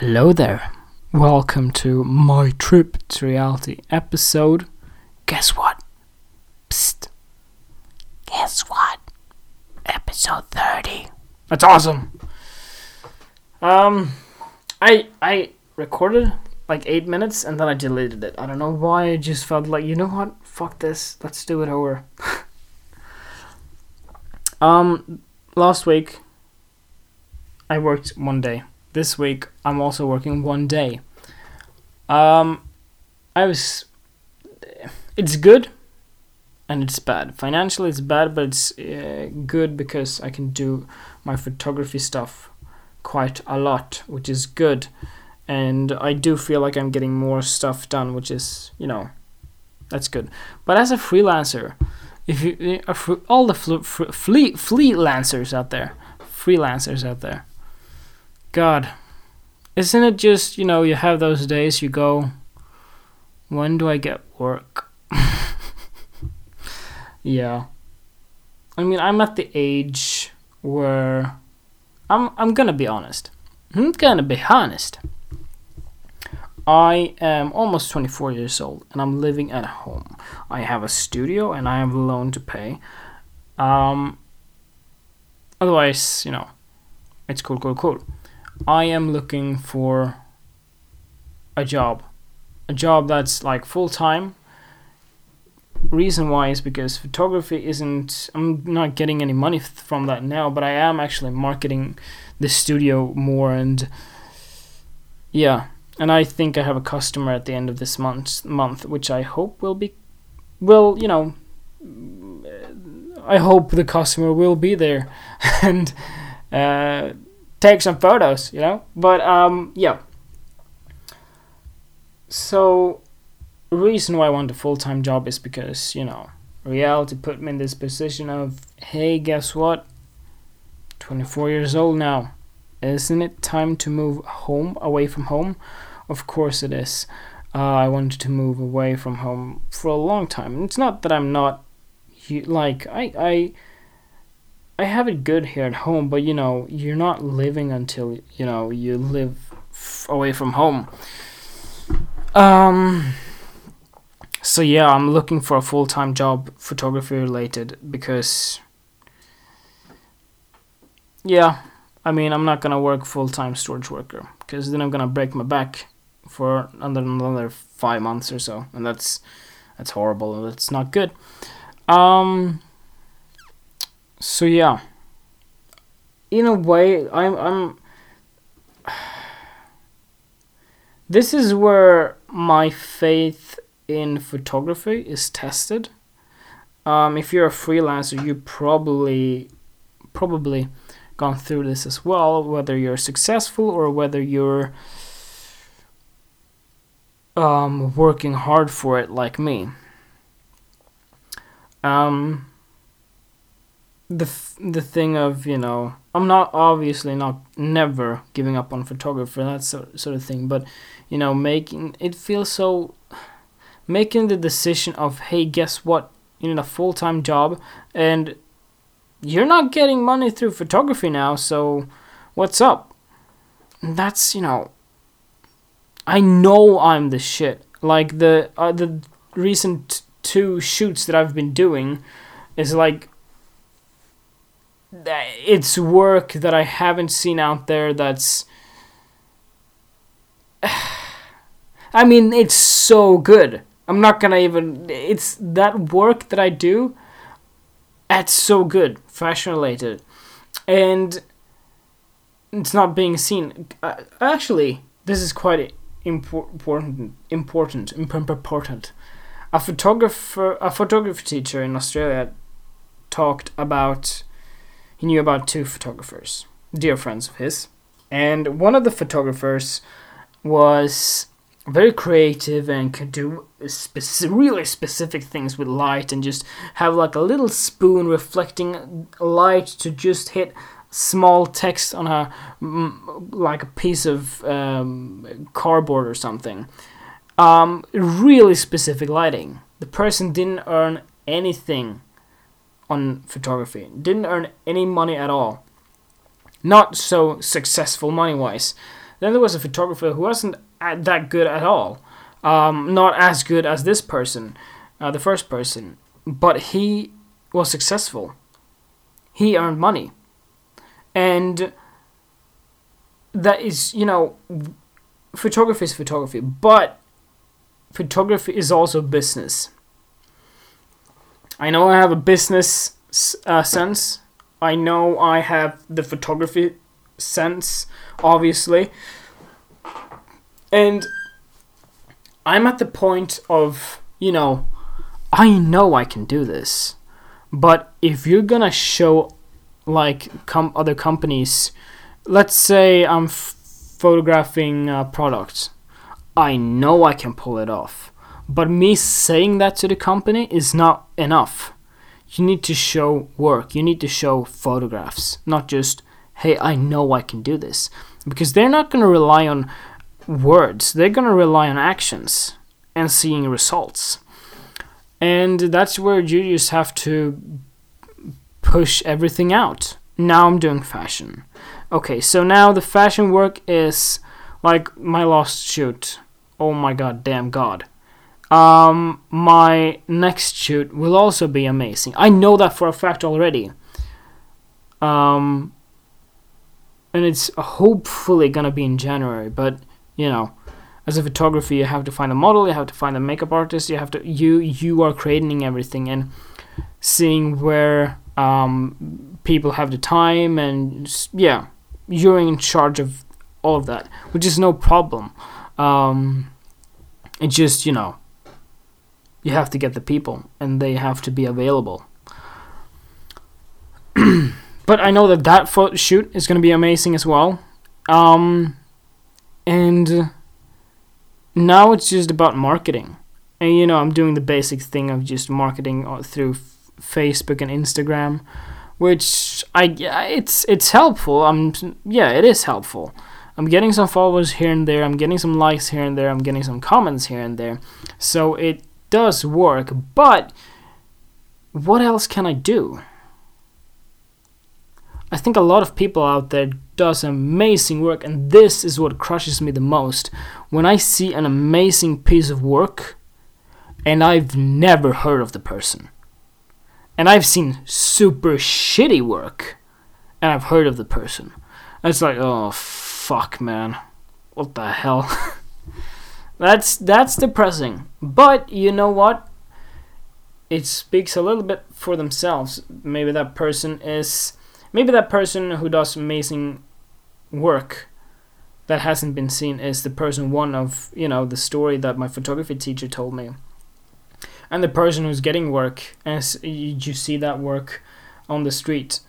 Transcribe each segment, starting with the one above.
Hello there. Welcome to my trip to reality episode. Guess what? Psst. Guess what? Episode 30. That's awesome. Um I I recorded like 8 minutes and then I deleted it. I don't know why. I just felt like, you know what? Fuck this. Let's do it over. um last week I worked one day this week I'm also working one day. Um, I was. It's good, and it's bad. Financially, it's bad, but it's uh, good because I can do my photography stuff quite a lot, which is good. And I do feel like I'm getting more stuff done, which is, you know, that's good. But as a freelancer, if you uh, all the fl- fl- fleet freelancers out there, freelancers out there, God, isn't it just, you know, you have those days you go, when do I get work? yeah. I mean, I'm at the age where I'm I'm going to be honest. I'm going to be honest. I am almost 24 years old and I'm living at home. I have a studio and I have a loan to pay. Um otherwise, you know, it's cool, cool, cool. I am looking for a job. A job that's like full time. Reason why is because photography isn't. I'm not getting any money from that now, but I am actually marketing the studio more and. Yeah, and I think I have a customer at the end of this month, month, which I hope will be, will you know, I hope the customer will be there, and uh, take some photos, you know. But um, yeah. So, reason why I want a full time job is because you know reality put me in this position of hey, guess what? Twenty four years old now. Isn't it time to move home, away from home? Of course it is. Uh, I wanted to move away from home for a long time. It's not that I'm not like I I I have it good here at home, but you know, you're not living until you know you live f- away from home. Um. So yeah, I'm looking for a full time job, photography related, because. Yeah, I mean, I'm not gonna work full time storage worker because then I'm gonna break my back for another another five months or so, and that's that's horrible. and That's not good. Um so yeah. In a way i'm i'm this is where my faith in photography is tested. Um, if you're a freelancer you probably probably gone through this as well whether you're successful or whether you're um, working hard for it like me. Um, the the thing of you know I'm not obviously not never giving up on photography that sort sort of thing, but you know making it feels so making the decision of hey guess what you need a full time job and you're not getting money through photography now so what's up? That's you know I know I'm the shit. Like the uh, the recent two shoots that I've been doing is like it's work that I haven't seen out there that's I mean it's so good. I'm not to even it's that work that I do that's so good fashion related and it's not being seen. Uh, actually this is quite important important important. A photographer a photography teacher in Australia talked about he knew about two photographers, dear friends of his. And one of the photographers was very creative and could do really specific things with light and just have like a little spoon reflecting light to just hit small text on a like a piece of um, cardboard or something. Um, really specific lighting. The person didn't earn anything on photography. Didn't earn any money at all. Not so successful money wise. Then there was a photographer who wasn't that good at all, um, not as good as this person, uh, the first person, but he was successful. He earned money, and that is, you know, photography is photography, but photography is also business. I know I have a business uh, sense. I know I have the photography sense, obviously. And I'm at the point of, you know, I know I can do this. But if you're gonna show, like, com- other companies, let's say I'm f- photographing products, I know I can pull it off. But me saying that to the company is not enough. You need to show work, you need to show photographs, not just, hey, I know I can do this. Because they're not going to rely on words, they're going to rely on actions and seeing results. And that's where you just have to push everything out. Now I'm doing fashion. Okay, so now the fashion work is like my last shoot. Oh my god, damn god. Um, my next shoot will also be amazing. I know that for a fact already. Um, and it's hopefully gonna be in January, but you know, as a photographer, you have to find a model, you have to find a makeup artist, you have to you you are creating everything and seeing where um, people have the time and yeah, you're in charge of all of that, which is no problem. Um, just you know you have to get the people and they have to be available. but I know that that photo shoot is going to be amazing as well. Um, and now it's just about marketing. And you know, I'm doing the basic thing of just marketing uh, through f- Facebook and Instagram, which I it's it's helpful. I'm yeah, it is helpful. I'm getting some followers here and there. I'm getting some likes here and there. I'm getting some comments here and there. So it does work, but what else can I do? I think a lot of people out there does amazing work and this is what crushes me the most when I see an amazing piece of work and I've never heard of the person. And I've seen super shitty work and I've heard of the person. It's like, oh fuck man. What the hell? That's that's depressing. But you know what? It speaks a little bit for themselves. Maybe that person is maybe that person who does amazing work that hasn't been seen is the person one of, you know, the story that my photography teacher told me. And the person who's getting work as you see that work on the street,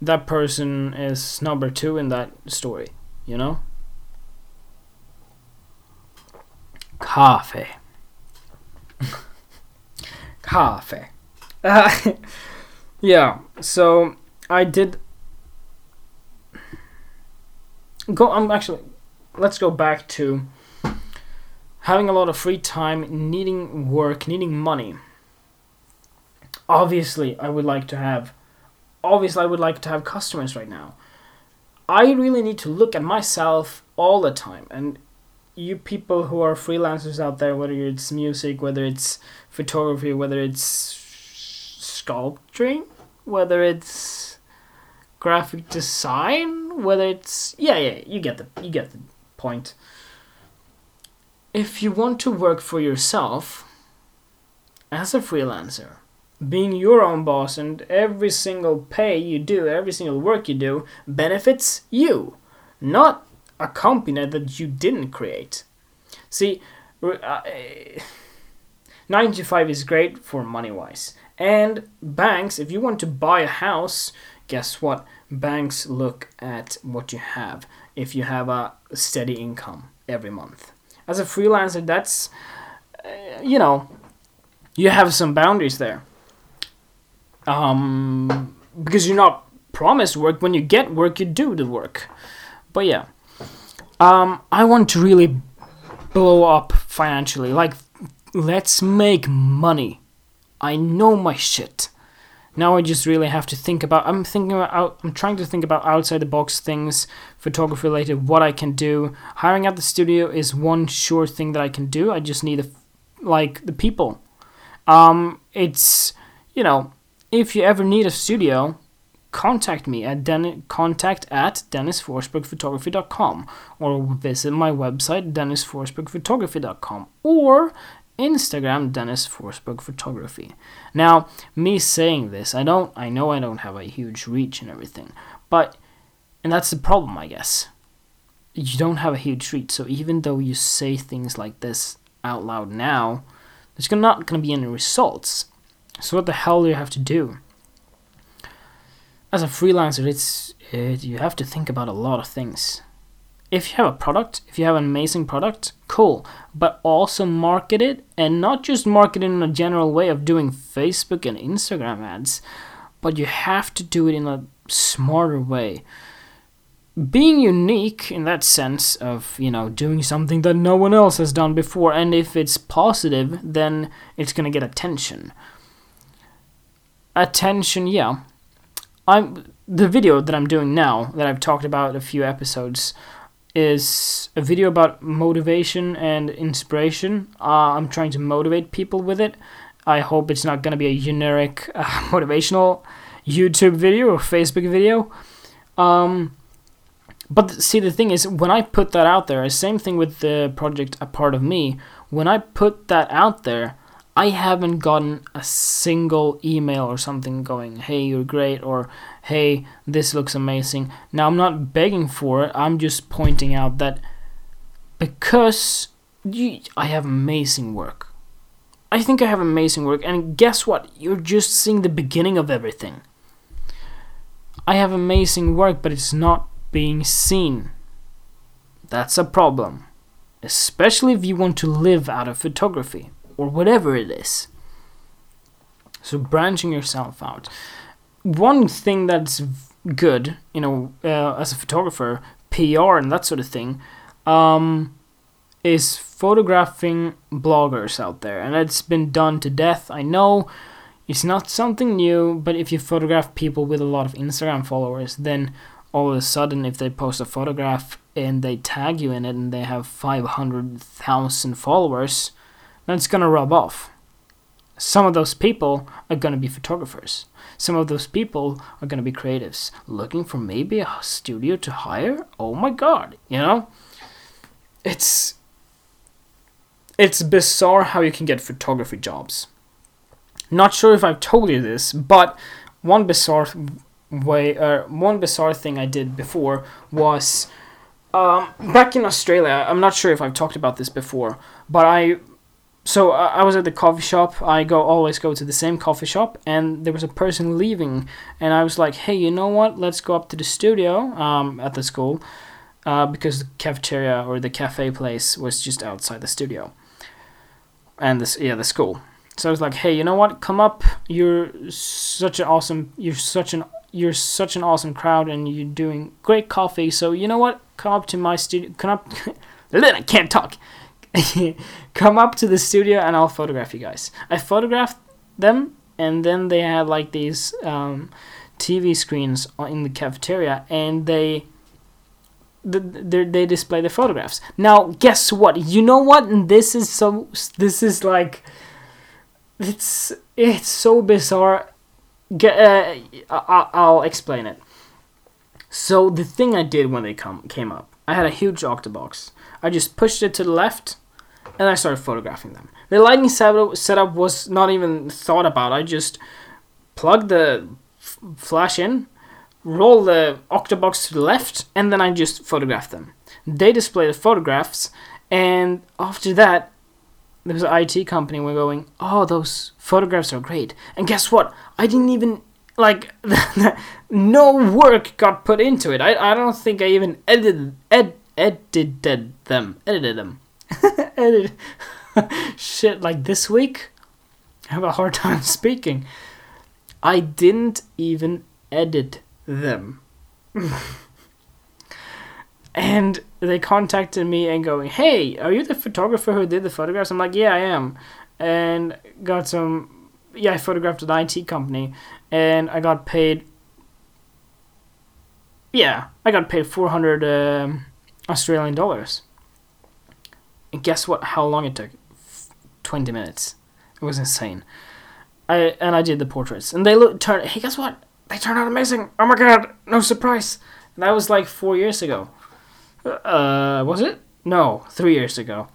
that person is number 2 in that story, you know? Coffee. Coffee. Uh, yeah, so I did go I'm actually let's go back to having a lot of free time, needing work, needing money. Obviously, I would like to have obviously I would like to have customers right now. I really need to look at myself all the time and you people who are freelancers out there, whether it's music, whether it's photography, whether it's sculpturing, whether it's graphic design, whether it's yeah, yeah, you get the you get the point. If you want to work for yourself as a freelancer, being your own boss and every single pay you do, every single work you do benefits you, not a company that you didn't create. See, uh, 95 is great for money wise. And banks, if you want to buy a house, guess what? Banks look at what you have if you have a steady income every month. As a freelancer, that's, uh, you know, you have some boundaries there. Um, because you're not promised work. When you get work, you do the work. But yeah. Um, I want to really blow up financially. Like, let's make money. I know my shit. now I just really have to think about. I'm thinking about. I'm trying to think about outside the box things, photography related, what I can do. Hiring out the studio is one sure thing that I can do. I just need a, like the people. Um, it's you know, if you ever need a studio, contact me at Den- contact at dennisforsbergphotography.com or visit my website dennisforsbergphotography.com or Instagram Dennis Photography. Now, me saying this, I don't I know I don't have a huge reach and everything, but and that's the problem, I guess. You don't have a huge reach, so even though you say things like this out loud now, there's not going to be any results. So what the hell do you have to do? As a freelancer, it's it, you have to think about a lot of things if you have a product, if you have an amazing product, cool. But also market it and not just market it in a general way of doing Facebook and Instagram ads, but you have to do it in a smarter way. Being unique in that sense of, you know, doing something that no one else has done before, and if it's positive, then it's gonna get attention. Attention, yeah. I'm the video that I'm doing now that I've talked about a few episodes is a video about motivation and inspiration. Uh, I'm trying to motivate people with it. I hope it's not going to be a generic uh, motivational YouTube video or Facebook video. Um, but see, the thing is, when I put that out there, same thing with the project A Part of Me, when I put that out there, I haven't gotten a single email or something going, hey, you're great, or hey, this looks amazing. Now, I'm not begging for it, I'm just pointing out that because you, I have amazing work. I think I have amazing work, and guess what? You're just seeing the beginning of everything. I have amazing work, but it's not being seen. That's a problem. Especially if you want to live out of photography or whatever it is. So branching yourself out. One thing that's good, you know, uh, as a photographer, PR and that sort of thing, um, is photographing bloggers out there, and it's been done to death. I know it's not something new, but if you photograph people with a lot of Instagram followers, then all of a sudden, if they post a photograph and they tag you in it and they have 500,000 followers, that's going to rub off. Some of those people are going to be photographers. Some of those people are going to be creatives looking for maybe a studio to hire. Oh my god, you know? It's it's bizarre how you can get photography jobs. Not sure if I've told you this, but one bizarre way or uh, one bizarre thing I did before was um, back in Australia. I'm not sure if I've talked about this before, but I so uh, I was at the coffee shop. I go always go to the same coffee shop, and there was a person leaving, and I was like, "Hey, you know what? Let's go up to the studio um, at the school, uh, because the cafeteria or the cafe place was just outside the studio, and this yeah the school. So I was like, "Hey, you know what? Come up. You're such an awesome. You're such an you're such an awesome crowd, and you're doing great coffee. So you know what? Come up to my studio. Come up. I can't talk." come up to the studio and I'll photograph you guys. I photographed them, and then they had like these um, TV screens in the cafeteria, and they they they display the photographs. Now, guess what? You know what? This is so. This is like. It's it's so bizarre. Uh, I'll explain it. So the thing I did when they come came up, I had a huge octabox. I just pushed it to the left, and I started photographing them. The lighting setup was not even thought about. I just plugged the f- flash in, roll the octabox to the left, and then I just photographed them. They display the photographs, and after that, there was an IT company were going, "Oh, those photographs are great." And guess what? I didn't even like no work got put into it. I, I don't think I even edited ed, edited them. Edited them. edit shit like this week. I have a hard time speaking. I didn't even edit them. and they contacted me and going, "Hey, are you the photographer who did the photographs?" I'm like, "Yeah, I am." And got some yeah, I photographed an IT company, and I got paid. Yeah, I got paid four hundred um, Australian dollars. And guess what? How long it took? Twenty minutes. It was insane. I and I did the portraits, and they look turn. Hey, guess what? They turned out amazing. Oh my god! No surprise. And that was like four years ago. Uh, was it? No, three years ago.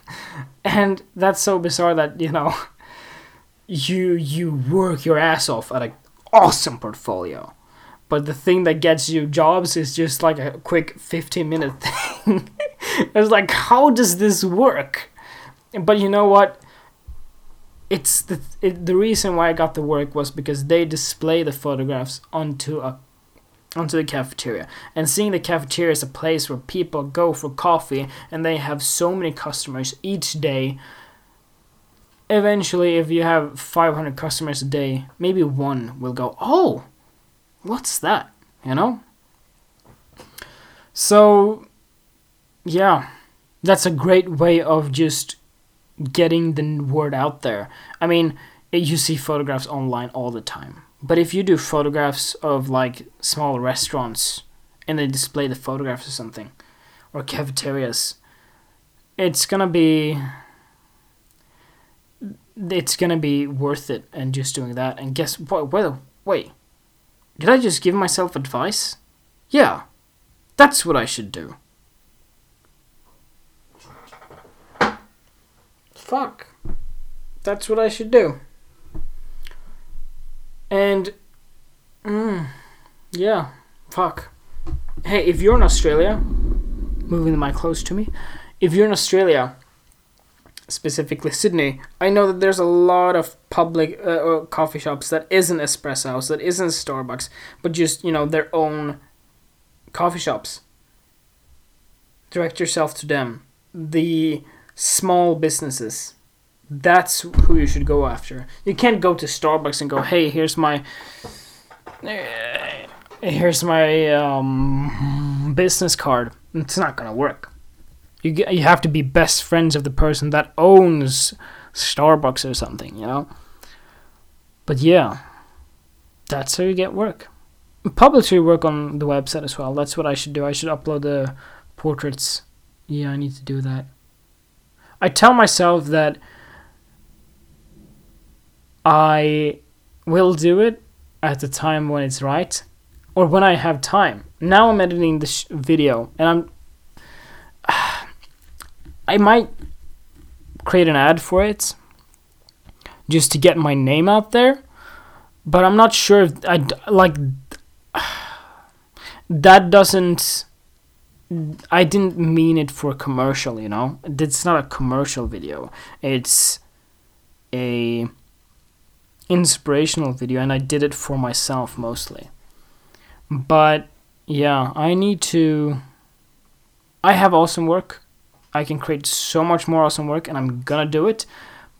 and that's so bizarre that you know, you you work your ass off at an awesome portfolio, but the thing that gets you jobs is just like a quick fifteen minute thing. it's like, how does this work? But you know what? It's the it, the reason why I got the work was because they display the photographs onto a onto the cafeteria. And seeing the cafeteria is a place where people go for coffee and they have so many customers each day. Eventually, if you have 500 customers a day, maybe one will go, Oh, what's that? You know? So, yeah, that's a great way of just getting the word out there. I mean, eh, you see photographs online all the time but if you do photographs of like small restaurants and they display the photographs or something, or cafeterias, it's gonna be it's gonna be worth it and just doing that. And guess what? Wait, wait, did I just give myself advice? Yeah, that's what I should do. Fuck. That's what I should do. And, mm, yeah, fuck. Hey, if you're in Australia, moving the mic close to me, if you're in Australia, specifically Sydney, I know that there's a lot of public uh, uh, coffee shops that isn't espresso house, that isn't Starbucks, but just you know their own coffee shops. Direct yourself to them. The small businesses that's who you should go after. You can't go to Starbucks and go, "Hey, here's my eh, here's my um, business card." It's not gonna work. You get, you have to be best friends of the person that owns Starbucks or something, you know. But yeah, that's how you get work. Publish your work on the website as well. That's what I should do. I should upload the portraits. Yeah, I need to do that. I tell myself that I will do it at the time when it's right or when I have time. Now I'm editing this video and I'm I might create an ad for it just to get my name out there, but I'm not sure if I like that doesn't I didn't mean it for commercial, you know? It's not a commercial video. It's a inspirational video and I did it for myself mostly. But yeah, I need to I have awesome work. I can create so much more awesome work and I'm gonna do it.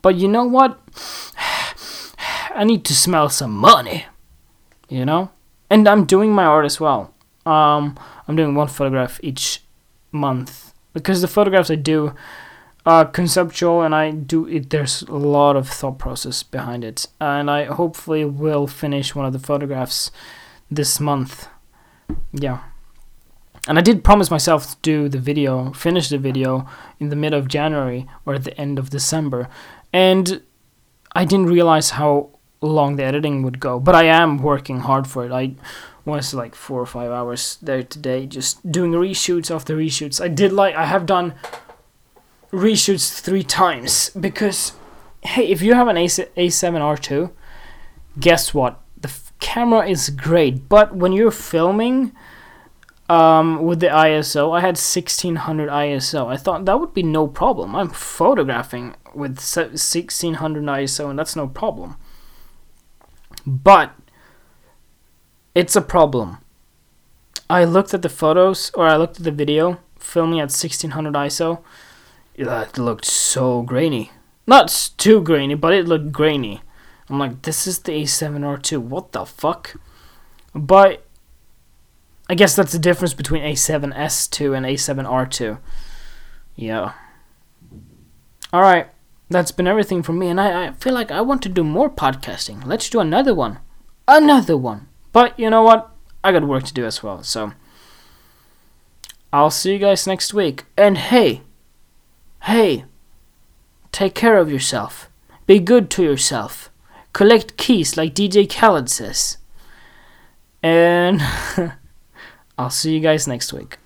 But you know what? I need to smell some money. You know? And I'm doing my art as well. Um I'm doing one photograph each month because the photographs I do are conceptual and I do it. There's a lot of thought process behind it, and I hopefully will finish one of the photographs this month. Yeah, and I did promise myself to do the video, finish the video in the middle of January or at the end of December, and I didn't realize how long the editing would go. But I am working hard for it. I was like four or five hours there today, just doing reshoots after reshoots. I did like I have done reshoots three times because hey, if you have an A A7R2, guess what? The f- camera is great, but when you're filming um, with the ISO, I had 1600 ISO. I thought that would be no problem. I'm photographing with 1600 ISO, and that's no problem. But it's a problem. I looked at the photos, or I looked at the video filming at 1600 ISO that looked so grainy. Not too grainy, but it looked grainy. I'm like, this is the A7R2. What the fuck? But I guess that's the difference between A7S2 and A7R2. Yeah. Alright. that's been everything for me, and I, I feel like I want to do more podcasting. Let's do another one. Another one. But you know what? I got work to do as well, so. I'll see you guys next week. And hey, hey, take care of yourself. Be good to yourself. Collect keys like DJ Khaled says. And I'll see you guys next week.